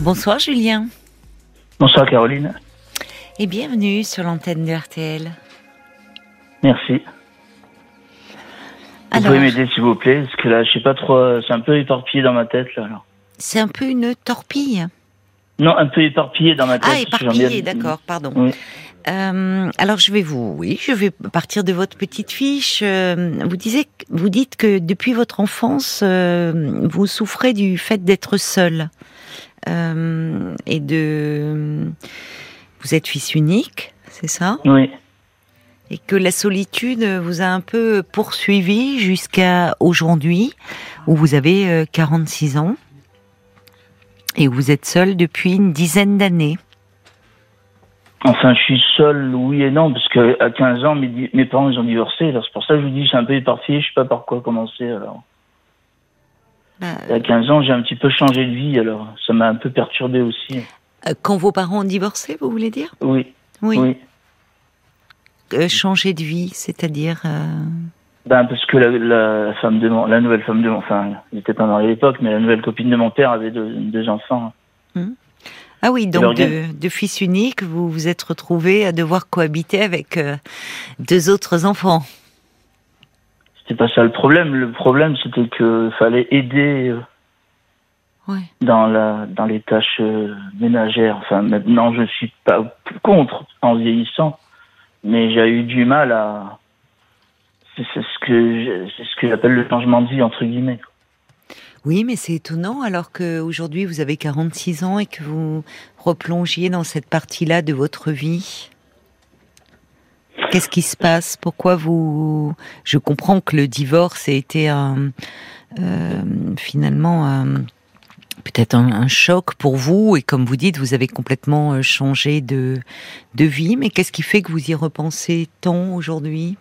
Bonsoir Julien. Bonsoir Caroline. Et bienvenue sur l'antenne de RTL. Merci. Vous pouvez m'aider s'il vous plaît, parce que là, je sais pas trop, c'est un peu éparpillé dans ma tête là. C'est un peu une torpille. Non, un peu éparpillé dans ma tête. Ah, éparpillé, d'accord, pardon. Oui. Euh, alors je vais vous, oui, je vais partir de votre petite fiche. Euh, vous disiez, vous dites que depuis votre enfance, euh, vous souffrez du fait d'être seul et de. Vous êtes fils unique, c'est ça? Oui. Et que la solitude vous a un peu poursuivi jusqu'à aujourd'hui, où vous avez 46 ans et vous êtes seul depuis une dizaine d'années. Enfin, je suis seul, oui et non, parce qu'à 15 ans, mes, mes parents ils ont divorcé. Alors c'est pour ça que je vous dis, c'est un peu éparpillé, je sais pas par quoi commencer. Alors, bah, à 15 ans, j'ai un petit peu changé de vie, alors ça m'a un peu perturbé aussi. Euh, quand vos parents ont divorcé, vous voulez dire? Oui. Oui. Euh, changer de vie, c'est-à-dire euh, Ben parce que la, femme de mon, la nouvelle femme de mon, enfin, il était pas à l'époque, mais la nouvelle copine de mon père avait deux, enfants. Hum. Ah oui, donc de, fils unique, vous vous êtes retrouvé à devoir cohabiter avec euh, deux autres enfants. C'était pas ça le problème. Le problème, c'était qu'il fallait aider euh, dans la dans les tâches euh, ménagères. Enfin, maintenant, je suis pas contre en vieillissant, mais j'ai eu du mal à. C'est ce que c'est ce que j'appelle le changement de vie entre guillemets. Oui, mais c'est étonnant alors qu'aujourd'hui vous avez 46 ans et que vous replongiez dans cette partie-là de votre vie. Qu'est-ce qui se passe? Pourquoi vous Je comprends que le divorce a été un, euh, finalement peut-être un, choc pour vous et comme vous dites, vous avez complètement euh, changé de de vie. Mais qu'est-ce qui fait que vous y repensez tant aujourd'hui?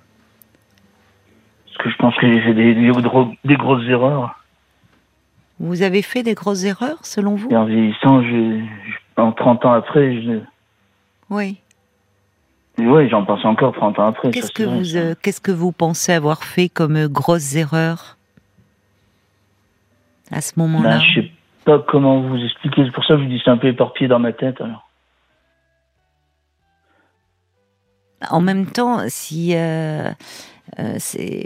Parce que je pense que j'ai fait des, des grosses erreurs. Vous avez fait des grosses erreurs, selon vous? En vieillissant, en 30 ans après, je... Oui. Oui, j'en pense encore 30 ans après. Qu'est-ce que, vous, euh, qu'est-ce que vous pensez avoir fait comme euh, grosses erreurs à ce moment-là ben, Je sais pas comment vous expliquer. C'est pour ça que je vous dis c'est un peu éparpillé dans ma tête. Alors. En même temps, si euh, euh,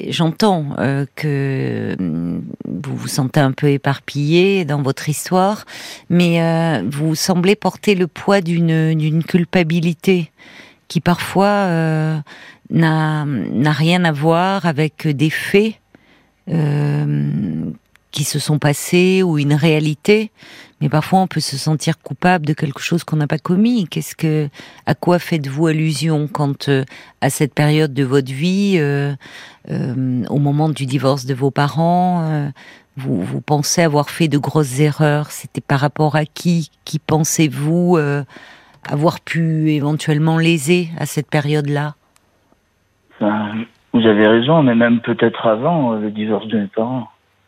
j'entends euh, que mm, vous vous sentez un peu éparpillé dans votre histoire, mais euh, vous semblez porter le poids d'une d'une culpabilité qui parfois n'a n'a rien à voir avec des faits qui se sont passés ou une réalité, mais parfois on peut se sentir coupable de quelque chose qu'on n'a pas commis. Qu'est-ce que, à quoi faites-vous allusion quand, euh, à cette période de votre vie, euh, euh, au moment du divorce de vos parents, vous, vous pensez avoir fait de grosses erreurs. C'était par rapport à qui? Qui pensez-vous avoir pu éventuellement léser à cette période-là Vous avez raison, mais même peut-être avant le divorce de mes parents.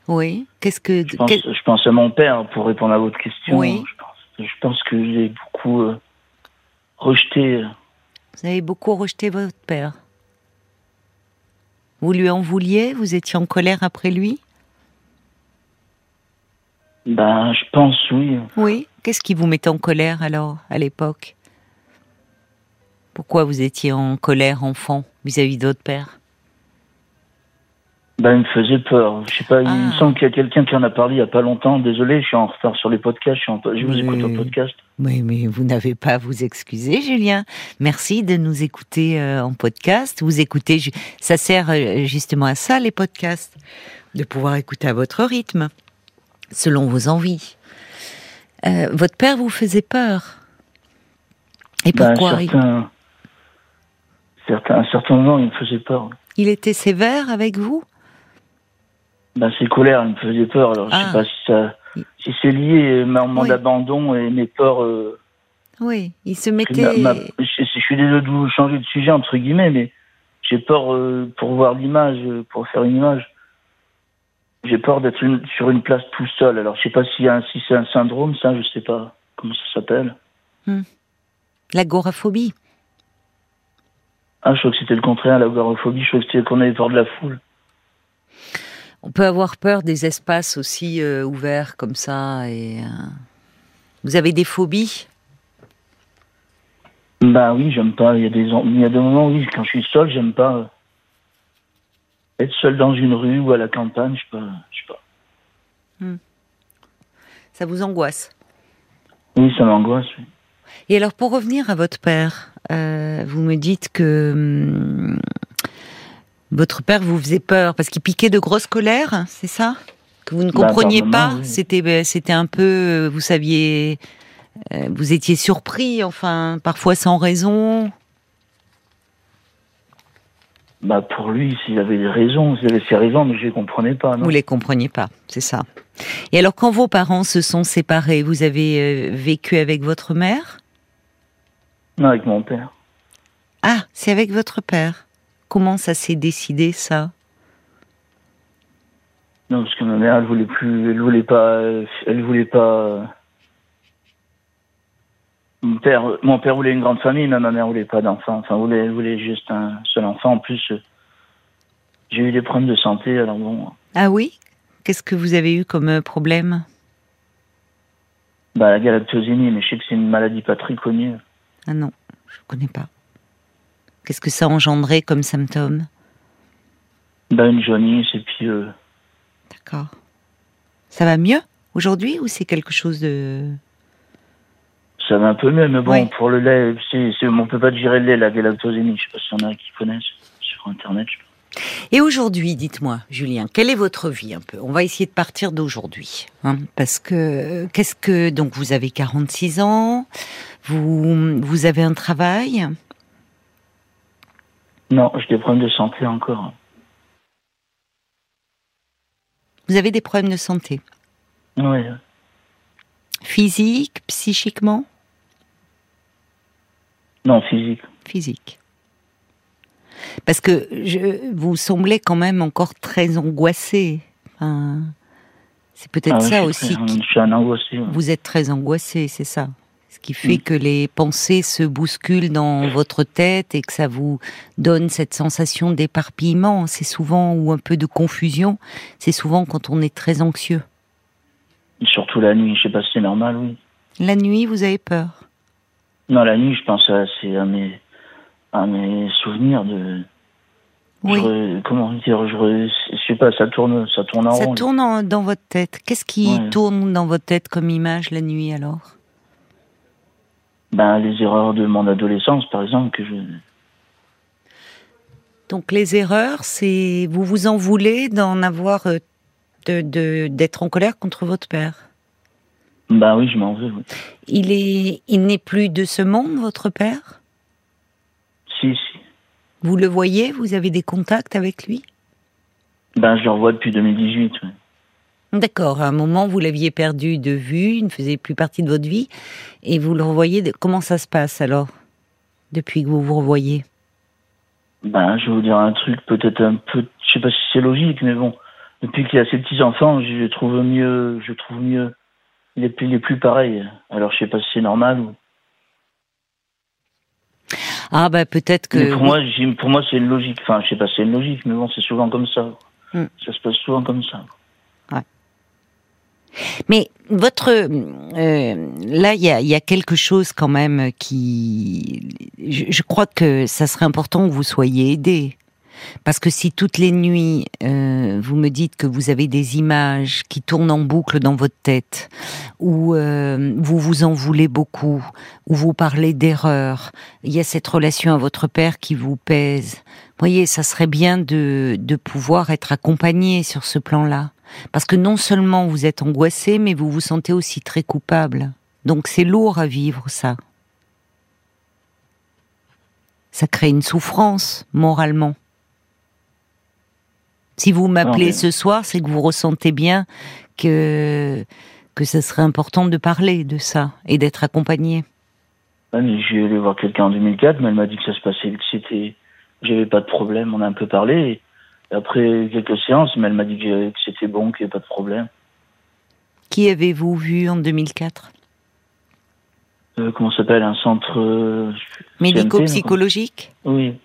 Oui. Qu'est-ce que je pense, à mon père pour répondre à votre question. Oui. Je pense, que j'ai beaucoup euh, rejeté. Euh. Vous avez beaucoup rejeté votre père. Vous lui en vouliez? Vous étiez en colère après lui? Ben, je pense oui. Oui. Qu'est-ce qui vous mettait en colère alors à l'époque? Pourquoi vous étiez en colère enfant vis-à-vis de votre père ben, il me faisait peur. Je sais pas, il me ah. semble qu'il y a quelqu'un qui en a parlé il y a pas longtemps. Désolé, je suis en retard sur les podcasts. Je, vous écoute au podcast. Oui, mais vous n'avez pas à vous excuser, Julien. Merci de nous écouter euh, en podcast. Vous écoutez, ça sert euh, justement à ça, les podcasts. De pouvoir écouter à votre rythme, selon vos envies. Euh, votre père vous faisait peur. Et ben, pourquoi certains, certains, À un certain moment, il me faisait peur. Il était sévère avec vous? Ben, ses colères me faisaient peur. Alors, je sais ah. pas si ça, si c'est lié à mon abandon et mes peurs. Euh, oui, il se mettait. je, suis désolé de vous changer de sujet entre guillemets, mais j'ai peur euh, pour voir l'image, euh, pour faire une image. J'ai peur d'être sur une place tout seul. Alors, je sais pas si, si c'est un syndrome, ça, je sais pas comment ça s'appelle. Hmm. L'agoraphobie. Ah, je crois que c'était le contraire, l'agoraphobie. Je crois que c'était qu'on avait peur de la foule. On peut avoir peur des espaces aussi euh, ouverts comme ça et. Euh, Vous avez des phobies? Bah oui, j'aime pas. Il y a des il y a des moments oui, quand je suis seul, j'aime pas être seul dans une rue ou à la campagne, je sais pas, je sais pas. Hmm. Ça vous angoisse? Oui, ça m'angoisse. Et alors, pour revenir à votre père, euh, vous me dites que hum, votre père vous faisait peur parce qu'il piquait de grosses colères, c'est ça? Que vous ne bah, compreniez pas? C'était, ben, c'était un peu, euh, vous saviez, euh, vous étiez surpris, enfin, parfois sans raison? Bah pour lui, s'il avait des raisons, s'il avait ses raisons, mais je les comprenais pas. Non vous les compreniez pas, c'est ça. Et alors, quand vos parents se sont séparés, vous avez euh, vécu avec votre mère? Non, avec mon père. Ah, c'est avec votre père. Comment ça s'est décidé ça? Non, parce que ma mère, elle voulait plus, elle voulait pas, elle voulait pas. Mon père, mon père voulait une grande famille, mais ma mère voulait pas d'enfant. Enfin, voulait, voulait juste un seul enfant. En plus, j'ai eu des problèmes de santé, alors bon. Ah oui? Qu'est-ce que vous avez eu comme euh, problème? Bah la galactosémie, mais je sais que c'est une maladie pas très connue. Ah non, je connais pas. Qu'est-ce que ça engendrait comme symptômes? Bah une jaunisse et puis. Euh, D'accord. Ça va mieux aujourd'hui ou c'est quelque chose de ça va un peu mieux, mais bon, pour le lait, c'est, c'est, on peut pas digérer le lait, la galactosémie. Je sais pas s'il y en a qui connaissent sur Internet. Et aujourd'hui, dites-moi, Julien, quelle est votre vie un peu? On va essayer de partir d'aujourd'hui, hein, parce que qu'est-ce que donc vous avez 46 ans, vous vous avez un travail? Non, j'ai des problèmes de santé encore. Vous avez des problèmes de santé? Oui. Physique, psychiquement? Non, physique. Physique. Parce que je, vous semblez quand même encore très angoissé. c'est peut-être ah ça aussi. je suis un angoissé. Vous êtes très angoissé, c'est ça. Ce qui fait que les pensées se bousculent dans votre tête et que ça vous donne cette sensation d'éparpillement. C'est souvent, ou un peu de confusion, c'est souvent quand on est très anxieux. Surtout la nuit, je sais pas si c'est normal, oui. La nuit, vous avez peur? Non, la nuit, je pense à, à, mes, mes souvenirs de. Oui. comment dire je, je, sais pas, ça tourne, ça tourne en ça rond. Ça tourne dans votre tête. Qu'est-ce qui tourne dans votre tête comme image la nuit alors? Ben les erreurs de mon adolescence, par exemple, que je. Donc les erreurs, c'est vous vous en voulez d'en avoir euh, de d'être en colère contre votre père? Bah oui, je m'en veux. Il est, il n'est plus de ce monde, votre père? Si, si. Vous le voyez Vous avez des contacts avec lui? Ben, je le revois depuis 2018. D'accord. À un moment, vous l'aviez perdu de vue, il ne faisait plus partie de votre vie, et vous le revoyez. De... Comment ça se passe alors, depuis que vous vous revoyez? Ben, je vais vous dire un truc, peut-être un peu, je sais pas si c'est logique, mais bon, depuis qu'il a ses petits enfants, je trouve mieux, je trouve mieux il est plus, plus pareil. Alors je sais pas si c'est normal ou. Ah bah peut-être que. pour moi, pour moi c'est une logique. Enfin, je sais pas, si c'est une logique, mais bon, c'est souvent comme ça. Hmm. Ça se passe souvent comme ça. Ouais. Mais votre euh, là, il y a, quelque chose quand même qui, je, je, crois que ça serait important que vous soyez aidé. Parce que si toutes les nuits, euh, vous me dites que vous avez des images qui tournent en boucle dans votre tête, ou euh, vous vous en voulez beaucoup, ou vous parlez d'erreurs, il y a cette relation à votre père qui vous pèse. Vous voyez, ça serait bien de, de pouvoir être accompagné sur ce plan-là. Parce que non seulement vous êtes angoissé, mais vous vous sentez aussi très coupable. Donc c'est lourd à vivre ça. Ça crée une souffrance moralement. Si vous m'appelez ce soir, c'est que vous ressentez bien que que ce serait important de parler de ça et d'être accompagné. j'ai allé voir quelqu'un en 2004, mais elle m'a dit que ça se passait, que c'était, j'avais pas de problème. On a un peu parlé. Et après quelques séances, mais elle m'a dit que, c'était bon, qu'il n'y avait pas de problème. Qui avez-vous vu en 2004 euh, Comment s'appelle? Un centre euh, médico-psychologique Oui.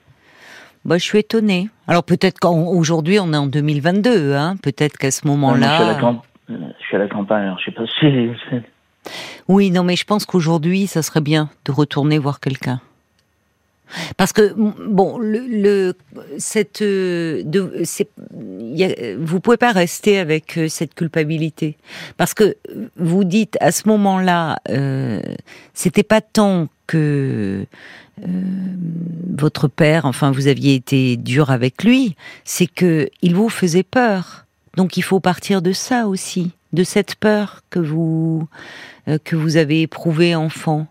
Bah, je suis étonnée. Alors peut-être qu'aujourd'hui on est en 2022, hein. Peut-être qu'à ce moment-là. je, suis à la campagne, alors je sais pas si. Oui, non, mais je pense qu'aujourd'hui, ça serait bien de retourner voir quelqu'un. Parce que bon, le, cette, euh, de, vous pouvez pas rester avec euh, cette culpabilité, parce que vous dites à ce moment-là, euh, c'était pas tant que euh, votre père, enfin, vous aviez été dur avec lui, c'est que il vous faisait peur. Donc, il faut partir de ça aussi, de cette peur que vous que vous avez éprouvée enfant.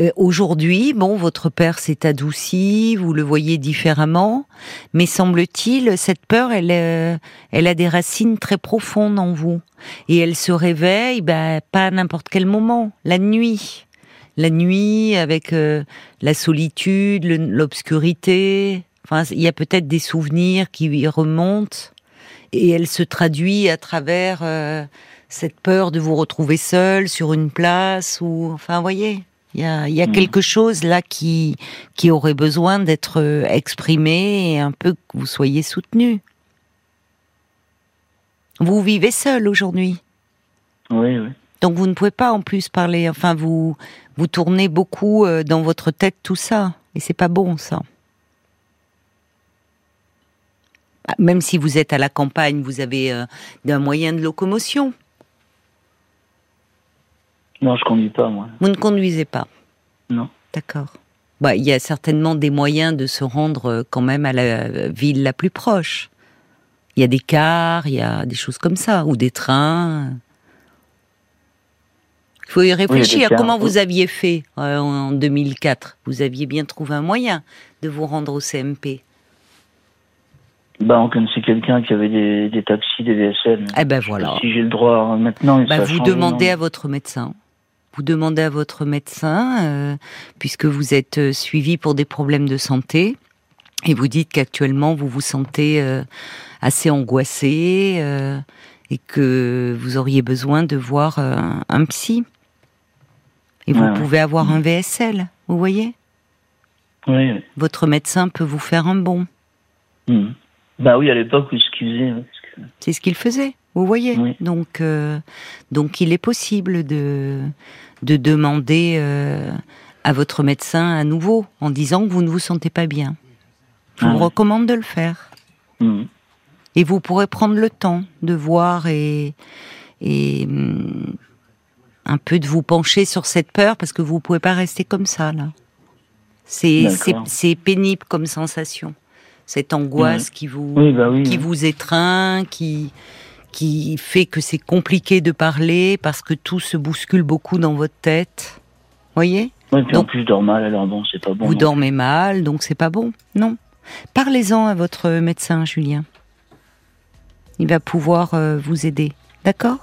Euh, aujourd'hui, bon, votre père s'est adouci, vous le voyez différemment, mais semble-t-il, cette peur, elle, euh, elle a des racines très profondes en vous, et elle se réveille, bah, pas à n'importe quel moment, la nuit, la nuit avec euh, la solitude, l'obscurité. Enfin, il y a peut-être des souvenirs qui remontent, et elle se traduit à travers cette peur de vous retrouver seul sur une place ou, enfin, voyez. Il y a, hmm. quelque chose là qui, qui aurait besoin d'être euh, exprimé et un peu que vous soyez soutenu. Vous vivez seul aujourd'hui. Oui, oui. Donc vous ne pouvez pas en plus parler. Enfin, vous vous tournez beaucoup euh, dans votre tête tout ça, et c'est pas bon ça. Ah, même si vous êtes à la campagne, vous avez euh, un moyen de locomotion. Non, je conduis pas, moi. Vous ne conduisez pas Non. D'accord. Bah, il y a certainement des moyens de se rendre euh, quand même à la ville la plus proche. Il y a des cars, il y a des choses comme ça, ou des trains. Il faut y réfléchir. Comment vous aviez fait euh, en 2004 Vous aviez bien trouvé un moyen de vous rendre au CMP bah, on connaissait quelqu'un qui avait des, taxis, des VSL. Eh ben voilà. Si j'ai le droit maintenant. Bah, vous demandez à votre médecin vous demandez à votre médecin, euh, puisque vous êtes euh, suivi pour des problèmes de santé, et vous dites qu'actuellement vous vous sentez euh, assez angoissé et que vous auriez besoin de voir un psy. Et vous pouvez avoir un VSL, vous voyez? Oui, Votre médecin peut vous faire un bon. Mmh. Bah oui, à l'époque, excusez. C'est ce qu'il faisait. Vous voyez Donc, euh, donc il est possible de, de demander euh, à votre médecin à nouveau en disant que vous ne vous sentez pas bien. Je vous ah recommande de le faire. Mhm. Et vous pourrez prendre le temps de voir et, et hum, un peu de vous pencher sur cette peur parce que vous ne pouvez pas rester comme ça là. C'est pénible comme sensation, cette angoisse qui vous bah qui vous étreint, qui qui fait que c'est compliqué de parler parce que tout se bouscule beaucoup dans votre tête. Voyez? Oui, puis en plus je dors mal, alors bon, c'est pas bon. Vous dormez mal, donc c'est pas bon. Non? Parlez-en à votre médecin, Julien. Il va pouvoir euh, vous aider. D'accord?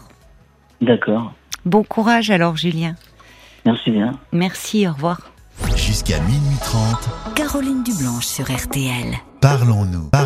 D'accord. Bon courage alors, Julien. Merci bien. Merci, au revoir. Jusqu'à minuit 30. Caroline Dublanche sur RTL. Parlons-nous.